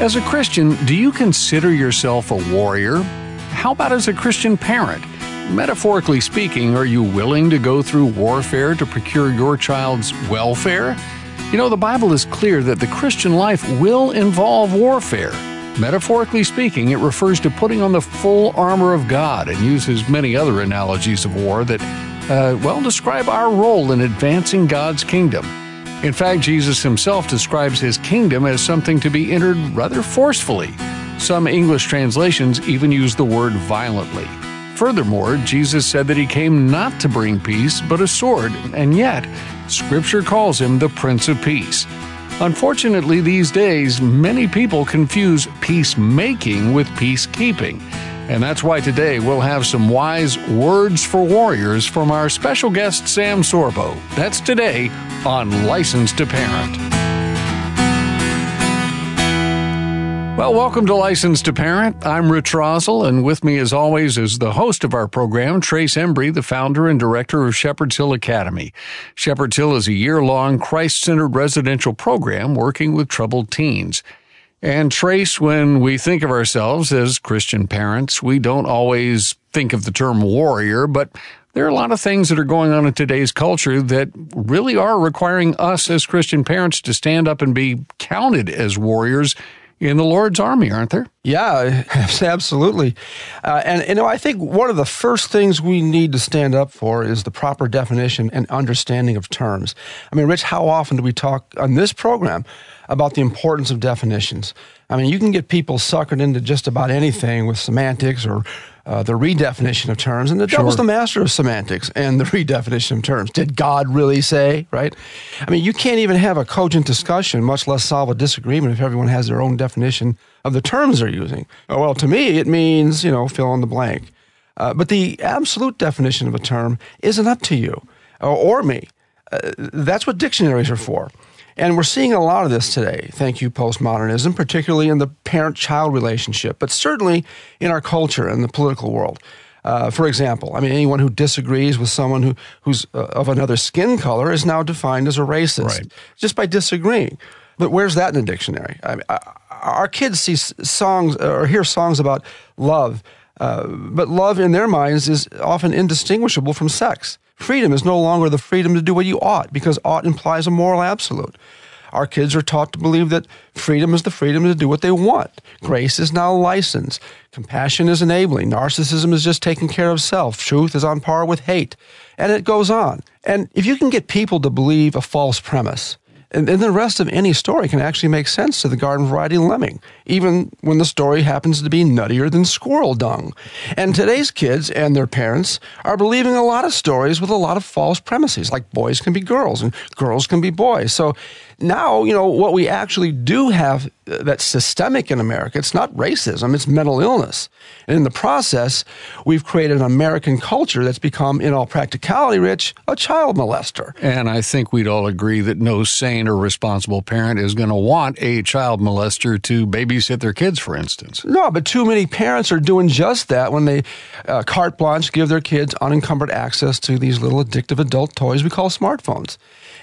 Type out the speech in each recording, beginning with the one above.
As a Christian, do you consider yourself a warrior? How about as a Christian parent? Metaphorically speaking, are you willing to go through warfare to procure your child's welfare? You know, the Bible is clear that the Christian life will involve warfare. Metaphorically speaking, it refers to putting on the full armor of God and uses many other analogies of war that, uh, well, describe our role in advancing God's kingdom. In fact, Jesus himself describes his kingdom as something to be entered rather forcefully. Some English translations even use the word violently. Furthermore, Jesus said that he came not to bring peace, but a sword, and yet, Scripture calls him the Prince of Peace. Unfortunately, these days, many people confuse peacemaking with peacekeeping. And that's why today we'll have some wise words for warriors from our special guest, Sam Sorbo. That's today on License to Parent. Well, welcome to License to Parent. I'm Rich Rosell, and with me, as always, is the host of our program, Trace Embry, the founder and director of Shepherd's Hill Academy. Shepherd's Hill is a year long Christ centered residential program working with troubled teens. And Trace, when we think of ourselves as Christian parents, we don't always think of the term warrior, but there are a lot of things that are going on in today's culture that really are requiring us as Christian parents to stand up and be counted as warriors in the Lord's army, aren't there? Yeah, absolutely. Uh, and, you know, I think one of the first things we need to stand up for is the proper definition and understanding of terms. I mean, Rich, how often do we talk on this program about the importance of definitions? I mean, you can get people suckered into just about anything with semantics or uh, the redefinition of terms, and the sure. devil's the master of semantics and the redefinition of terms. Did God really say, right? I mean, you can't even have a cogent discussion, much less solve a disagreement if everyone has their own definition of the terms they're using. Oh, well, to me, it means, you know, fill in the blank. Uh, but the absolute definition of a term isn't up to you or, or me. Uh, that's what dictionaries are for. And we're seeing a lot of this today, thank you, postmodernism, particularly in the parent child relationship, but certainly in our culture and the political world. Uh, for example, I mean, anyone who disagrees with someone who, who's uh, of another skin color is now defined as a racist right. just by disagreeing. But where's that in the dictionary? I, our kids see songs or hear songs about love, uh, but love in their minds is often indistinguishable from sex. Freedom is no longer the freedom to do what you ought, because ought implies a moral absolute. Our kids are taught to believe that freedom is the freedom to do what they want. Grace is now license. Compassion is enabling. Narcissism is just taking care of self. Truth is on par with hate. And it goes on. And if you can get people to believe a false premise, and then the rest of any story can actually make sense to the garden variety lemming, even when the story happens to be nuttier than squirrel dung. And today's kids and their parents are believing a lot of stories with a lot of false premises, like boys can be girls and girls can be boys. So now, you know, what we actually do have that's systemic in America, it's not racism, it's mental illness. And in the process, we've created an American culture that's become, in all practicality, Rich, a child molester. And I think we'd all agree that no sane or responsible parent is going to want a child molester to babysit their kids, for instance. No, but too many parents are doing just that when they uh, carte blanche give their kids unencumbered access to these little addictive adult toys we call smartphones.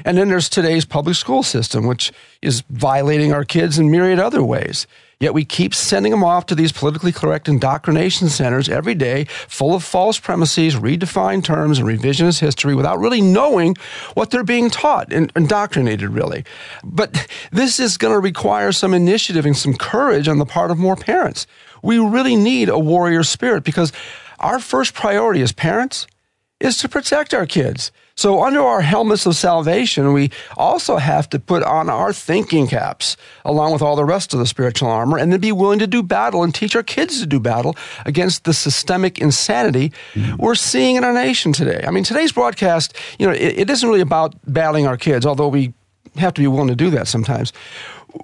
And then there's today's public school system, which is violating our kids in myriad other ways. Yet we keep sending them off to these politically correct indoctrination centers every day, full of false premises, redefined terms, and revisionist history without really knowing what they're being taught and indoctrinated, really. But this is going to require some initiative and some courage on the part of more parents. We really need a warrior spirit because our first priority as parents is to protect our kids. So, under our helmets of salvation, we also have to put on our thinking caps along with all the rest of the spiritual armor and then be willing to do battle and teach our kids to do battle against the systemic insanity mm-hmm. we're seeing in our nation today. I mean, today's broadcast, you know, it, it isn't really about battling our kids, although we have to be willing to do that sometimes.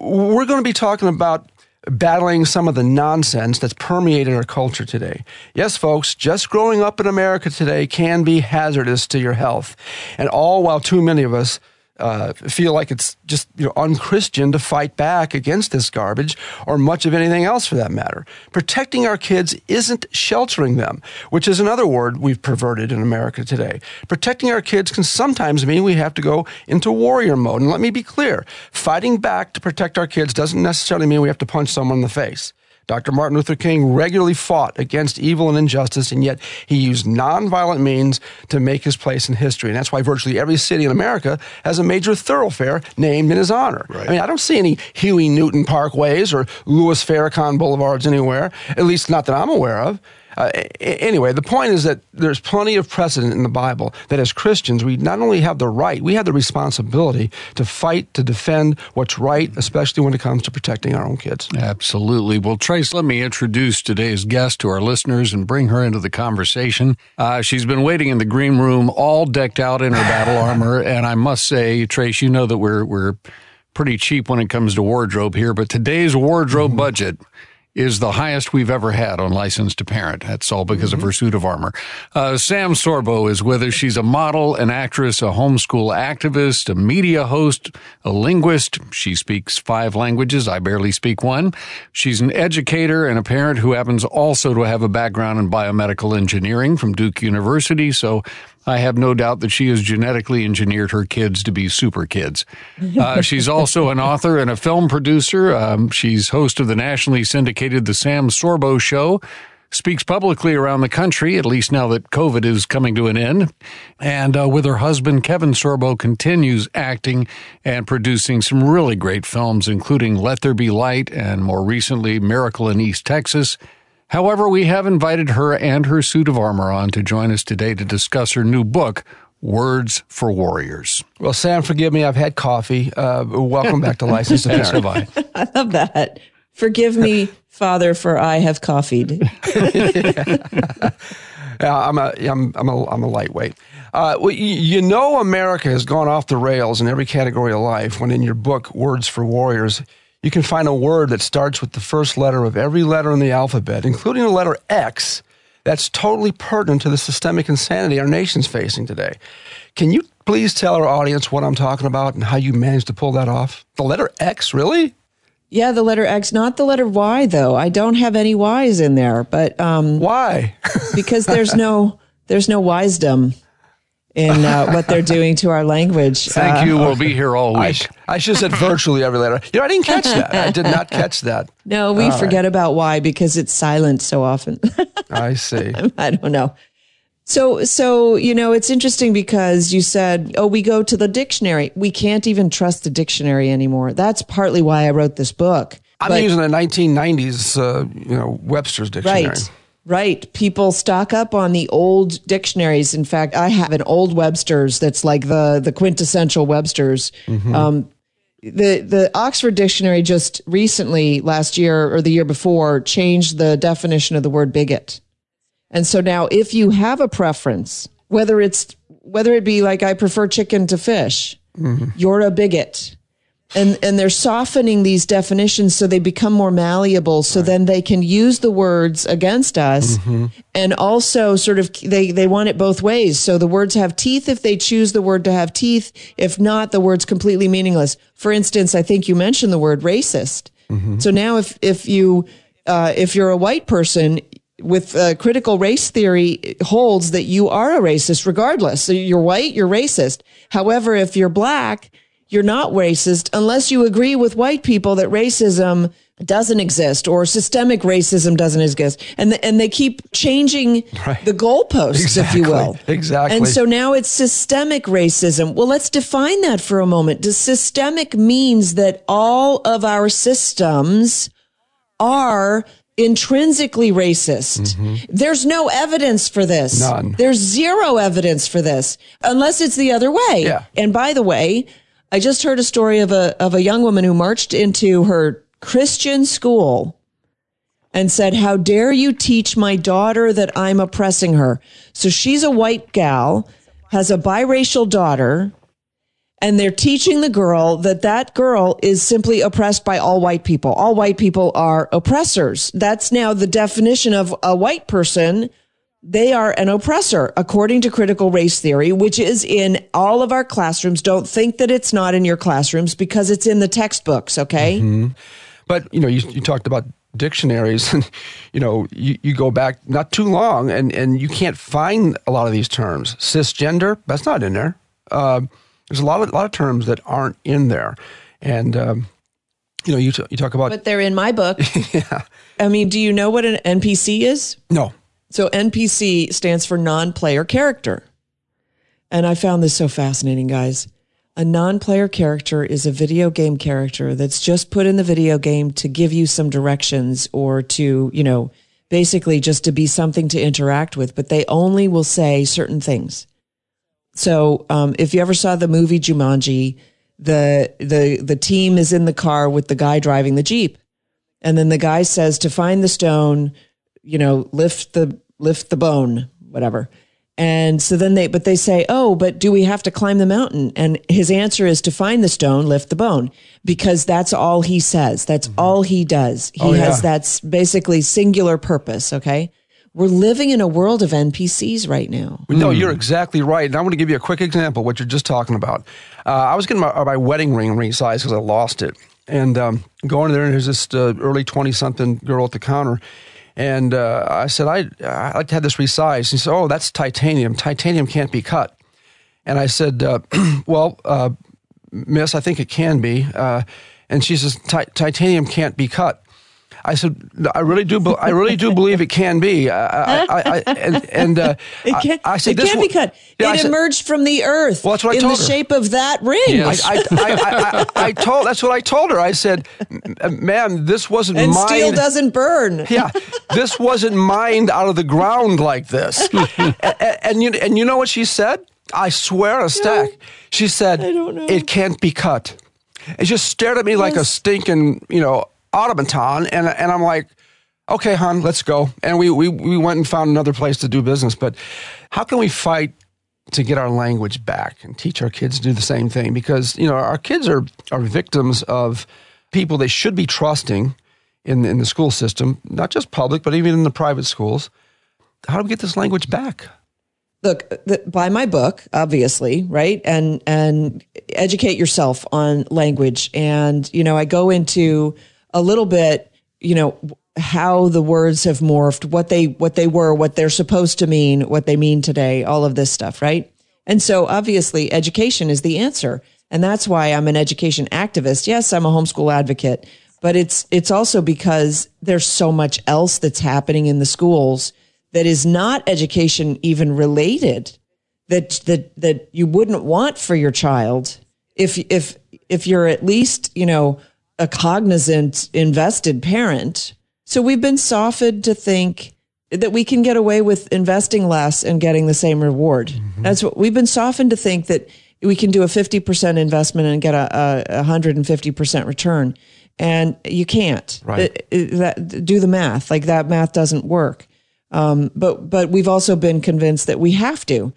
We're going to be talking about battling some of the nonsense that's permeated our culture today. Yes, folks, just growing up in America today can be hazardous to your health, and all while too many of us uh, feel like it's just you know, unchristian to fight back against this garbage or much of anything else for that matter. Protecting our kids isn't sheltering them, which is another word we've perverted in America today. Protecting our kids can sometimes mean we have to go into warrior mode. And let me be clear fighting back to protect our kids doesn't necessarily mean we have to punch someone in the face. Dr. Martin Luther King regularly fought against evil and injustice, and yet he used nonviolent means to make his place in history. And that's why virtually every city in America has a major thoroughfare named in his honor. Right. I mean, I don't see any Huey Newton Parkways or Louis Farrakhan Boulevards anywhere, at least not that I'm aware of. Uh, anyway, the point is that there's plenty of precedent in the Bible that as Christians, we not only have the right, we have the responsibility to fight to defend what's right, especially when it comes to protecting our own kids. Absolutely. Well, Trace, let me introduce today's guest to our listeners and bring her into the conversation. Uh, she's been waiting in the green room, all decked out in her battle armor, and I must say, Trace, you know that we're we're pretty cheap when it comes to wardrobe here, but today's wardrobe mm-hmm. budget is the highest we've ever had on License to Parent. That's all because mm-hmm. of her suit of armor. Uh, Sam Sorbo is with us. She's a model, an actress, a homeschool activist, a media host, a linguist. She speaks five languages. I barely speak one. She's an educator and a parent who happens also to have a background in biomedical engineering from Duke University. So I have no doubt that she has genetically engineered her kids to be super kids. Uh, she's also an author and a film producer. Um, she's host of the nationally syndicated The Sam Sorbo Show. Speaks publicly around the country, at least now that COVID is coming to an end. And uh, with her husband, Kevin Sorbo, continues acting and producing some really great films, including Let There Be Light and more recently, Miracle in East Texas. However, we have invited her and her suit of armor on to join us today to discuss her new book, Words for Warriors. Well, Sam, forgive me. I've had coffee. Uh, welcome back to License to Parent. I. I love that. Forgive me, Father, for I have coffeeed. yeah. I'm a, I'm, I'm a, I'm a lightweight. Uh, well, you know, America has gone off the rails in every category of life when in your book, Words for Warriors, you can find a word that starts with the first letter of every letter in the alphabet, including the letter X, that's totally pertinent to the systemic insanity our nation's facing today. Can you please tell our audience what I'm talking about and how you managed to pull that off? The letter X, really? Yeah, the letter X, not the letter Y though. I don't have any Y's in there, but um, why? because there's no there's no wisdom in uh, what they're doing to our language. Thank uh, you. We'll be here all week. I, I, should have said virtually every letter. You know, I didn't catch that. I did not catch that. No, we all forget right. about why because it's silent so often. I see. I don't know. So, so, you know, it's interesting because you said, oh, we go to the dictionary. We can't even trust the dictionary anymore. That's partly why I wrote this book. I'm but, using a 1990s, uh, you know, Webster's dictionary. Right. Right. People stock up on the old dictionaries. In fact, I have an old Webster's that's like the, the quintessential Webster's. Mm-hmm. Um, the, the Oxford Dictionary just recently, last year or the year before, changed the definition of the word bigot. And so now if you have a preference, whether it's, whether it be like I prefer chicken to fish, mm-hmm. you're a bigot and and they're softening these definitions so they become more malleable so right. then they can use the words against us mm-hmm. and also sort of they they want it both ways so the words have teeth if they choose the word to have teeth if not the word's completely meaningless for instance i think you mentioned the word racist mm-hmm. so now if if you uh, if you're a white person with uh, critical race theory holds that you are a racist regardless so you're white you're racist however if you're black you're not racist unless you agree with white people that racism doesn't exist or systemic racism doesn't exist. And, the, and they keep changing right. the goalposts, exactly. if you will. Exactly. And so now it's systemic racism. Well, let's define that for a moment. Does systemic means that all of our systems are intrinsically racist. Mm-hmm. There's no evidence for this. None. There's zero evidence for this unless it's the other way. Yeah. And by the way, I just heard a story of a, of a young woman who marched into her Christian school and said, how dare you teach my daughter that I'm oppressing her? So she's a white gal, has a biracial daughter, and they're teaching the girl that that girl is simply oppressed by all white people. All white people are oppressors. That's now the definition of a white person they are an oppressor according to critical race theory, which is in all of our classrooms. Don't think that it's not in your classrooms because it's in the textbooks, okay? Mm-hmm. But, you know, you, you talked about dictionaries and, you know, you, you go back not too long and, and you can't find a lot of these terms. Cisgender, that's not in there. Uh, there's a lot of, a lot of terms that aren't in there. And, um, you know, you, t- you talk about. But they're in my book. yeah. I mean, do you know what an NPC is? No. So NPC stands for non player character. And I found this so fascinating, guys. A non player character is a video game character that's just put in the video game to give you some directions or to, you know, basically just to be something to interact with, but they only will say certain things. So um, if you ever saw the movie Jumanji, the the the team is in the car with the guy driving the jeep, and then the guy says to find the stone, you know, lift the lift the bone, whatever. And so then they, but they say, oh, but do we have to climb the mountain? And his answer is to find the stone, lift the bone, because that's all he says. That's mm-hmm. all he does. He oh, has yeah. that's basically singular purpose. Okay. We're living in a world of NPCs right now. No, you're exactly right. And I want to give you a quick example what you're just talking about. Uh, I was getting my, my wedding ring resized because I lost it. And um, going there, and there's this uh, early 20 something girl at the counter. And uh, I said, I, I'd like to have this resized. He said, Oh, that's titanium. Titanium can't be cut. And I said, uh, Well, uh, miss, I think it can be. Uh, and she says, Titanium can't be cut. I said, I really do. I really do believe it can be. I, I, I, and, and uh, it can. I, said, it can be cut. Yeah, it said, emerged from the earth. Well, that's what I in told the her. shape of that ring. Yes. I, I, told. That's what I told her. I said, "Ma'am, this wasn't and mined. steel doesn't burn. Yeah, this wasn't mined out of the ground like this." and, and, you and you know what she said? I swear a stack. Yeah. She said, "I don't know. It can't be cut." And just stared at me yes. like a stinking, you know, automaton, and and I'm like, okay, hon, let's go. And we we we went and found another place to do business. But how can we fight to get our language back and teach our kids to do the same thing? Because you know our kids are are victims of people they should be trusting in in the school system, not just public, but even in the private schools. How do we get this language back? look the, buy my book obviously right and and educate yourself on language and you know i go into a little bit, you know, how the words have morphed, what they what they were, what they're supposed to mean, what they mean today, all of this stuff, right? And so obviously education is the answer. And that's why I'm an education activist. Yes, I'm a homeschool advocate, but it's it's also because there's so much else that's happening in the schools that is not education even related that that that you wouldn't want for your child if if if you're at least, you know, a cognizant, invested parent. So we've been softened to think that we can get away with investing less and getting the same reward. Mm-hmm. That's what we've been softened to think that we can do a 50% investment and get a, a 150% return. And you can't. Right. It, it, that, do the math. Like that math doesn't work. Um, but but we've also been convinced that we have to.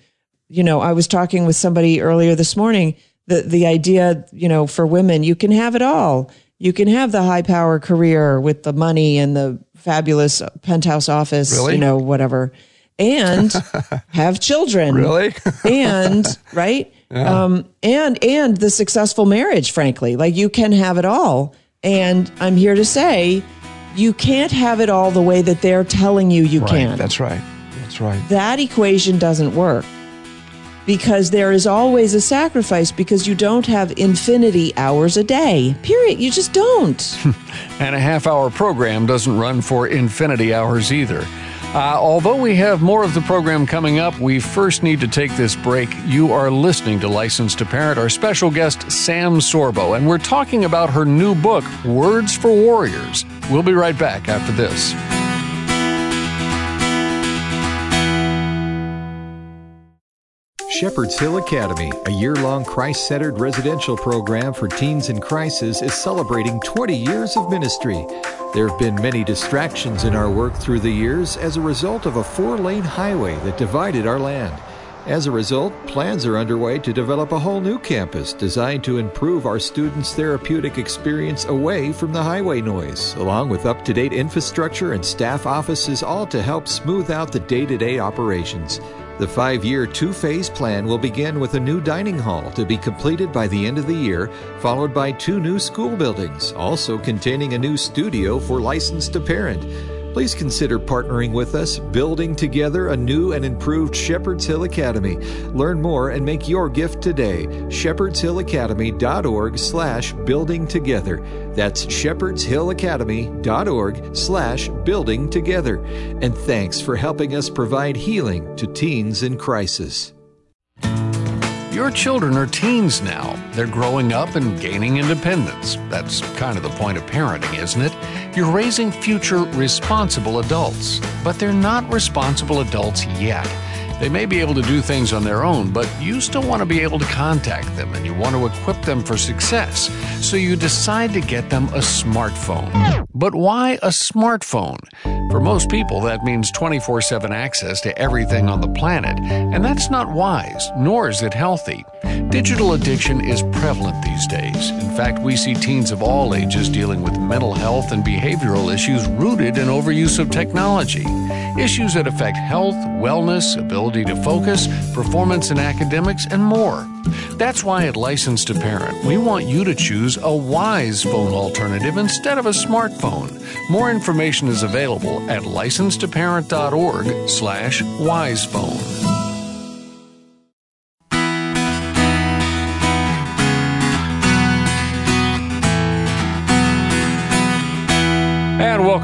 You know, I was talking with somebody earlier this morning. The the idea, you know, for women, you can have it all you can have the high power career with the money and the fabulous penthouse office, really? you know, whatever, and have children. Really? and right? Yeah. Um, and and the successful marriage, frankly. Like you can have it all. And I'm here to say you can't have it all the way that they're telling you you right. can. That's right. That's right. That equation doesn't work because there is always a sacrifice because you don't have infinity hours a day. Period. You just don't. and a half hour program doesn't run for infinity hours either. Uh, although we have more of the program coming up, we first need to take this break. You are listening to License to Parent, our special guest, Sam Sorbo, and we're talking about her new book, Words for Warriors. We'll be right back after this. Shepherd's Hill Academy, a year long Christ centered residential program for teens in crisis, is celebrating 20 years of ministry. There have been many distractions in our work through the years as a result of a four lane highway that divided our land. As a result, plans are underway to develop a whole new campus designed to improve our students' therapeutic experience away from the highway noise, along with up to date infrastructure and staff offices, all to help smooth out the day to day operations. The five year, two phase plan will begin with a new dining hall to be completed by the end of the year, followed by two new school buildings, also containing a new studio for licensed parent. Please consider partnering with us, building together a new and improved Shepherd's Hill Academy. Learn more and make your gift today. shepherdshillacademy.org slash building together. That's shepherdshillacademy.org slash building together. And thanks for helping us provide healing to teens in crisis. Your children are teens now. They're growing up and gaining independence. That's kind of the point of parenting, isn't it? You're raising future responsible adults, but they're not responsible adults yet. They may be able to do things on their own, but you still want to be able to contact them and you want to equip them for success. So you decide to get them a smartphone. But why a smartphone? For most people, that means 24 7 access to everything on the planet, and that's not wise, nor is it healthy. Digital addiction is prevalent these days. In fact, we see teens of all ages dealing with mental health and behavioral issues rooted in overuse of technology. Issues that affect health, wellness, ability to focus, performance in academics, and more. That's why at License to Parent, we want you to choose a wise phone alternative instead of a smartphone. More information is available at license2parent.org slash wisephone.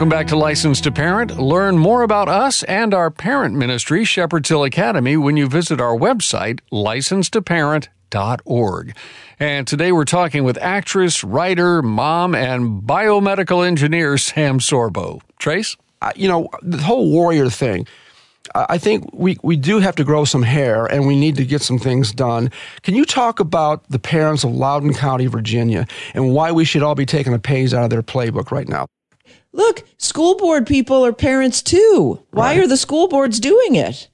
Welcome back to License to Parent. Learn more about us and our parent ministry, Shepherd's Hill Academy, when you visit our website, license2parent.org. And today we're talking with actress, writer, mom, and biomedical engineer Sam Sorbo. Trace? Uh, you know, the whole warrior thing. I think we, we do have to grow some hair and we need to get some things done. Can you talk about the parents of Loudoun County, Virginia, and why we should all be taking a page out of their playbook right now? Look, school board people are parents too. Why right. are the school boards doing it?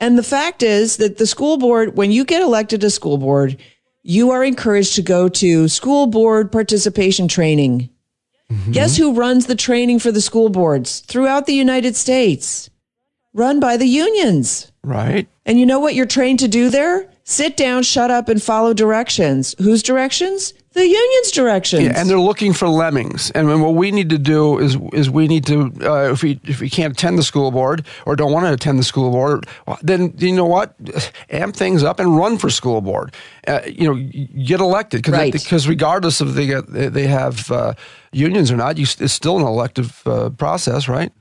And the fact is that the school board, when you get elected to school board, you are encouraged to go to school board participation training. Mm-hmm. Guess who runs the training for the school boards throughout the United States? Run by the unions. Right. And you know what you're trained to do there? Sit down, shut up, and follow directions. Whose directions? The union's directions. Yeah, and they're looking for lemmings. And what we need to do is is we need to uh, if we if we can't attend the school board or don't want to attend the school board, then you know what, amp things up and run for school board. Uh, you know, get elected because right. because regardless of they get, they have uh, unions or not, you, it's still an elective uh, process, right?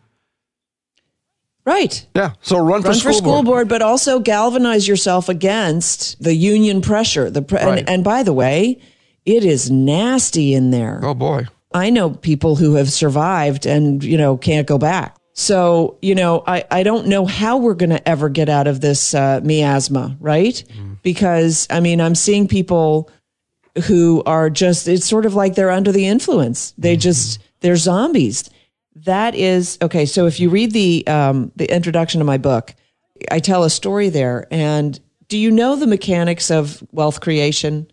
Right. Yeah. So run, run for, school, for school board. board. but also galvanize yourself against the union pressure. The pre- right. and, and by the way, it is nasty in there. Oh boy. I know people who have survived and, you know, can't go back. So, you know, I, I don't know how we're going to ever get out of this uh, miasma, right? Mm. Because, I mean, I'm seeing people who are just, it's sort of like they're under the influence. They mm. just, they're zombies. That is, okay, so if you read the, um, the introduction to my book, I tell a story there. And do you know the mechanics of wealth creation?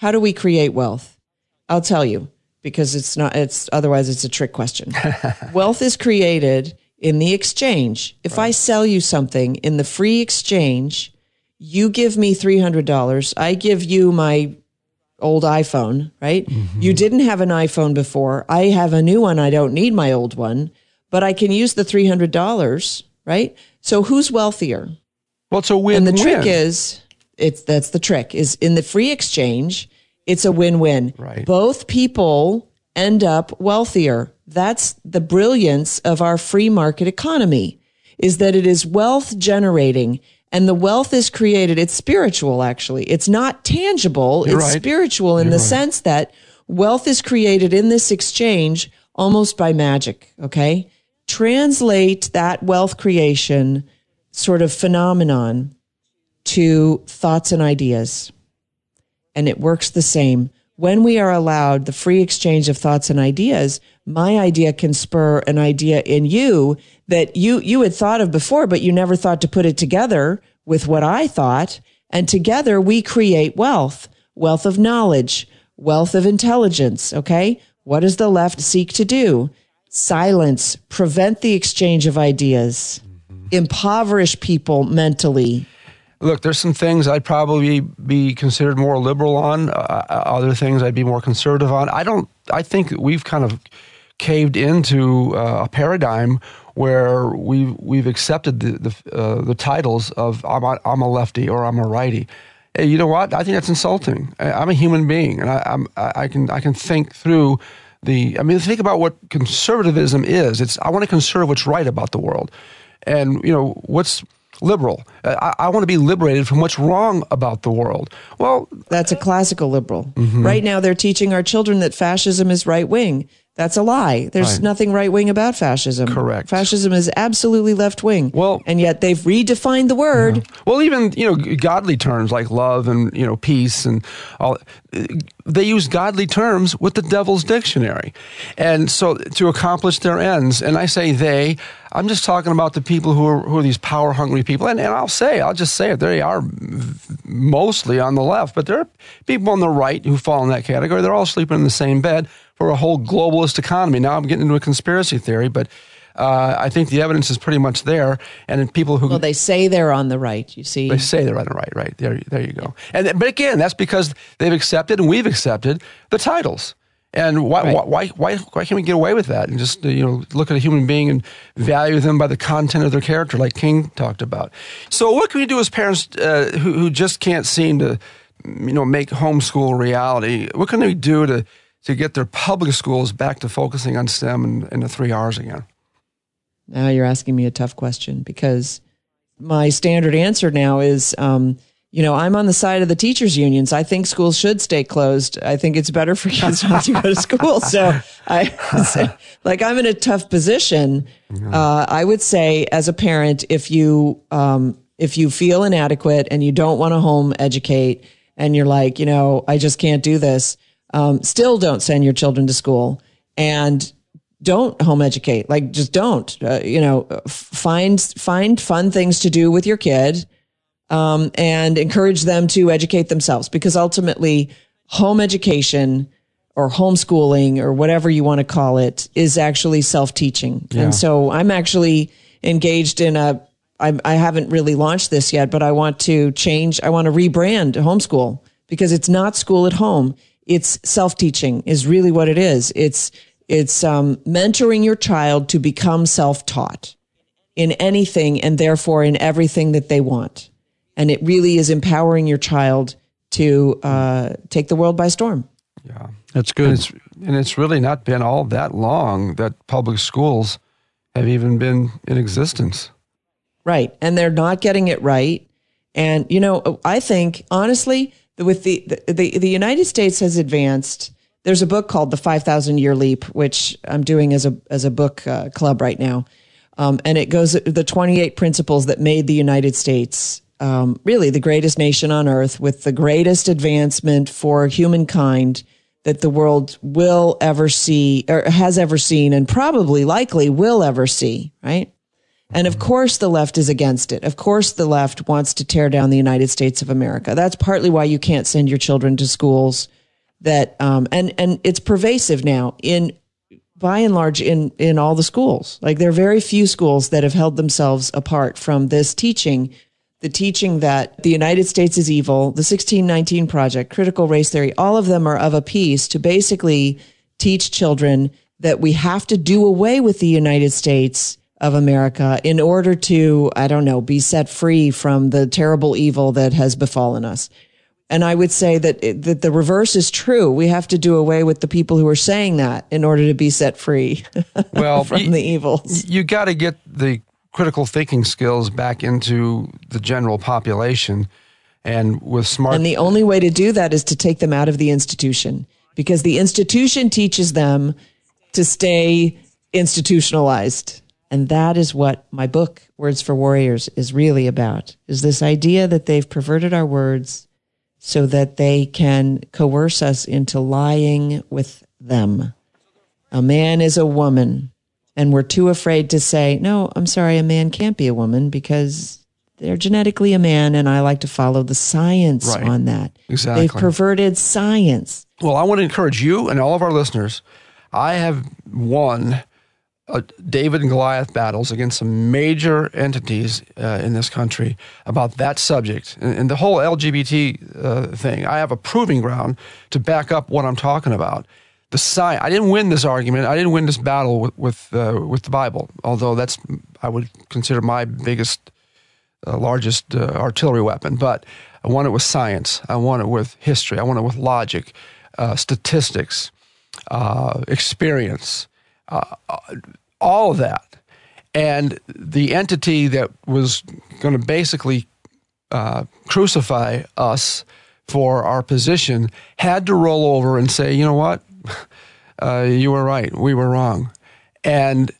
How do we create wealth? I'll tell you because it's not, it's otherwise it's a trick question. wealth is created in the exchange. If right. I sell you something in the free exchange, you give me $300. I give you my old iPhone, right? Mm-hmm. You didn't have an iPhone before. I have a new one. I don't need my old one, but I can use the $300, right? So who's wealthier? Well, it's a win. And the trick is, it's that's the trick is in the free exchange, it's a win-win. Right. Both people end up wealthier. That's the brilliance of our free market economy is that it is wealth generating and the wealth is created. It's spiritual, actually. It's not tangible. You're it's right. spiritual in You're the right. sense that wealth is created in this exchange almost by magic. Okay. Translate that wealth creation sort of phenomenon to thoughts and ideas. And it works the same. When we are allowed the free exchange of thoughts and ideas, my idea can spur an idea in you that you, you had thought of before, but you never thought to put it together with what I thought. And together we create wealth, wealth of knowledge, wealth of intelligence. Okay. What does the left seek to do? Silence, prevent the exchange of ideas, mm-hmm. impoverish people mentally. Look, there's some things I'd probably be considered more liberal on. Uh, uh other things I'd be more conservative on. I don't. I think we've kind of caved into uh, a paradigm where we've we've accepted the the, uh, the titles of I'm a, I'm a lefty or I'm a righty. Hey, you know what? I think that's insulting. I, am a human being, and I, I'm I can I can think through the. I mean, think about what conservatism is. It's I want to conserve what's right about the world, and you know what's liberal. Uh, I, I, want to be liberated from what's wrong about the world. Well, that's a uh, classical liberal. Mm-hmm. Right now, they're teaching our children that fascism is right wing. That's a lie. There's right. nothing right wing about fascism. Correct. Fascism is absolutely left wing. Well, and yet they've redefined the word. Yeah. Well, even you know godly terms like love and you know peace and all. Uh, they use godly terms with the devil's dictionary, and so to accomplish their ends. And I say they. I'm just talking about the people who are who are these power hungry people. And, and I'll say, I'll just say it. They are mostly on the left, but there are people on the right who fall in that category. They're all sleeping in the same bed for a whole globalist economy. Now I'm getting into a conspiracy theory, but uh, I think the evidence is pretty much there. And people who well, they say they're on the right. You see, they say they're on the right. Right there, there you go. And but again, that's because they've accepted and we've accepted the titles. And why, right. why, why, why can't we get away with that and just you know look at a human being and value them by the content of their character, like King talked about? So, what can we do as parents uh, who, who just can't seem to you know make homeschool reality? What can we do to to get their public schools back to focusing on STEM and, and the three R's again? Now you're asking me a tough question because my standard answer now is, um, you know, I'm on the side of the teachers' unions. I think schools should stay closed. I think it's better for kids not to go to school. So I, like, I'm in a tough position. Uh, I would say, as a parent, if you um, if you feel inadequate and you don't want to home educate, and you're like, you know, I just can't do this um, still don't send your children to school and don't home educate. Like just don't, uh, you know, find, find fun things to do with your kid. Um, and encourage them to educate themselves because ultimately home education or homeschooling or whatever you want to call it is actually self-teaching. Yeah. And so I'm actually engaged in a I, I haven't really launched this yet, but I want to change. I want to rebrand homeschool because it's not school at home it's self-teaching is really what it is. It's, it's, um, mentoring your child to become self-taught in anything and therefore in everything that they want. And it really is empowering your child to, uh, take the world by storm. Yeah, that's good. And it's, and it's really not been all that long that public schools have even been in existence. Right. And they're not getting it right. And, you know, I think honestly, with the, the, the, the United States has advanced. There's a book called The 5,000 Year Leap, which I'm doing as a, as a book uh, club right now. Um, and it goes the 28 principles that made the United States um, really the greatest nation on earth with the greatest advancement for humankind that the world will ever see or has ever seen and probably likely will ever see, right? And of course, the left is against it. Of course, the left wants to tear down the United States of America. That's partly why you can't send your children to schools that, um, and, and it's pervasive now in, by and large, in, in all the schools. Like there are very few schools that have held themselves apart from this teaching, the teaching that the United States is evil, the 1619 Project, critical race theory, all of them are of a piece to basically teach children that we have to do away with the United States of America in order to, I don't know, be set free from the terrible evil that has befallen us. And I would say that it, that the reverse is true. We have to do away with the people who are saying that in order to be set free well, from the evils. You got to get the critical thinking skills back into the general population. And with smart And the only way to do that is to take them out of the institution because the institution teaches them to stay institutionalized. And that is what my book, Words for Warriors, is really about, is this idea that they've perverted our words so that they can coerce us into lying with them. A man is a woman, and we're too afraid to say, no, I'm sorry, a man can't be a woman because they're genetically a man, and I like to follow the science Right. on that. Exactly. They've perverted science. Well, I want to encourage you and all of our listeners. I have won uh, David and Goliath battles against some major entities uh, in this country about that subject and, and the whole LGBT uh, thing. I have a proving ground to back up what I'm talking about. The sci- I didn't win this argument. I didn't win this battle with with, uh, with the Bible, although that's I would consider my biggest uh, largest uh, artillery weapon, but I won it with science. I won it with history. I won it with logic, uh, statistics, uh, experience, uh, all of that. And the entity that was going to basically crucify us for our position had to roll over and say, you know what? Uh, you were right. We were wrong. And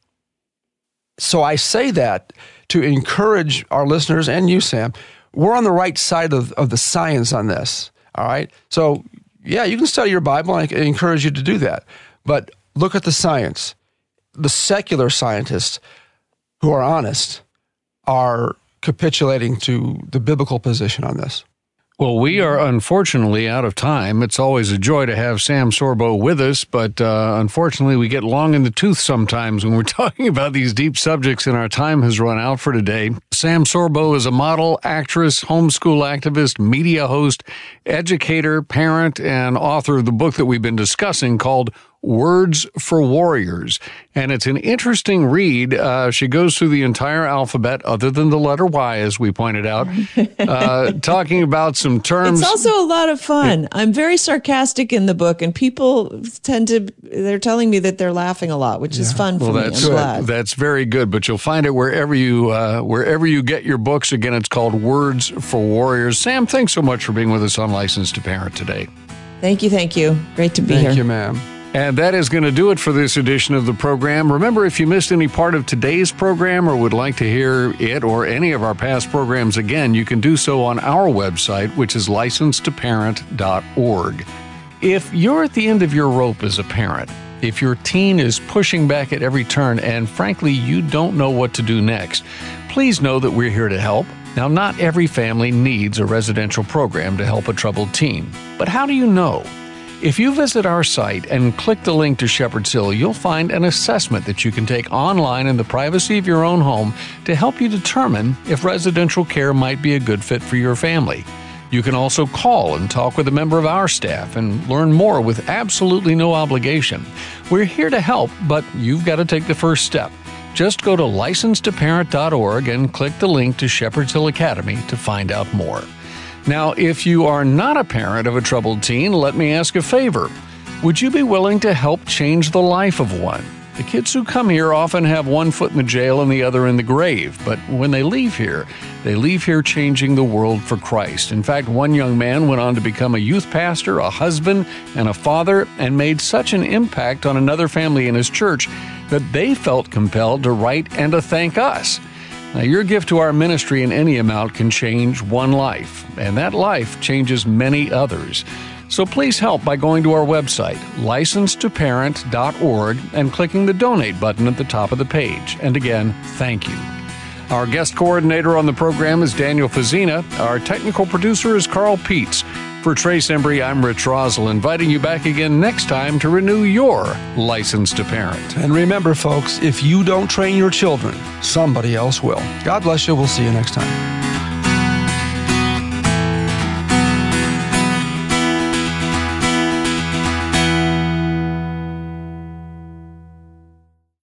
so I say that to encourage our listeners and you, Sam. We're on the right side of, of the science on this. All right. So, yeah, you can study your Bible, I encourage you to do that. But look at the science. The secular scientists who are honest are capitulating to the biblical position on this. Well, we are unfortunately out of time. It's always a joy to have Sam Sorbo with us, but uh, unfortunately, we get long in the tooth sometimes when we're talking about these deep subjects, and our time has run out for today. Sam Sorbo is a model, actress, homeschool activist, media host, educator, parent, and author of the book that we've been discussing called Words for Warriors. And it's an interesting read. Uh, she goes through the entire alphabet, other than the letter Y, as we pointed out, uh, talking about some terms. It's also a lot of fun. I'm very sarcastic in the book, and people tend to, they're telling me that they're laughing a lot, which is fun for Well, me. that's I'm glad. that's very good. But you'll find it wherever you uh, wherever you get your books. Again, it's called Words for Warriors. Sam, thanks so much for being with us on License to Parent today. Thank you. Thank you. Great to be Thank here. Thank you, ma'am. And that is going to do it for this edition of the program. Remember, if you missed any part of today's program or would like to hear it or any of our past programs again, you can do so on our website, which is licensedtoparent.org. If you're at the end of your rope as a parent, if your teen is pushing back at every turn and frankly you don't know what to do next, please know that we're here to help. Now, not every family needs a residential program to help a troubled teen, but how do you know? If you visit our site and click the link to Shepherd's Hill, you'll find an assessment that you can take online in the privacy of your own home to help you determine if residential care might be a good fit for your family. You can also call and talk with a member of our staff and learn more with absolutely no obligation. We're here to help, but you've got to take the first step. Just go to licensedtoparent.org and click the link to Shepherd's Hill Academy to find out more. Now, if you are not a parent of a troubled teen, let me ask a favor. Would you be willing to help change the life of one? The kids who come here often have one foot in the jail and the other in the grave, but when they leave here, they leave here changing the world for Christ. In fact, one young man went on to become a youth pastor, a husband, and a father, and made such an impact on another family in his church that they felt compelled to write and to thank us. Now, your gift to our ministry in any amount can change one life, and that life changes many others. So please help by going to our website, licensedtoparent.org, and clicking the donate button at the top of the page. And again, thank you. Our guest coordinator on the program is Daniel Fazina. Our technical producer is Carl Peets. For Trace Embry, I'm Rich Rosell, inviting you back again next time to renew your license to parent. And remember, folks, if you don't train your children, somebody else will. God bless you. We'll see you next time.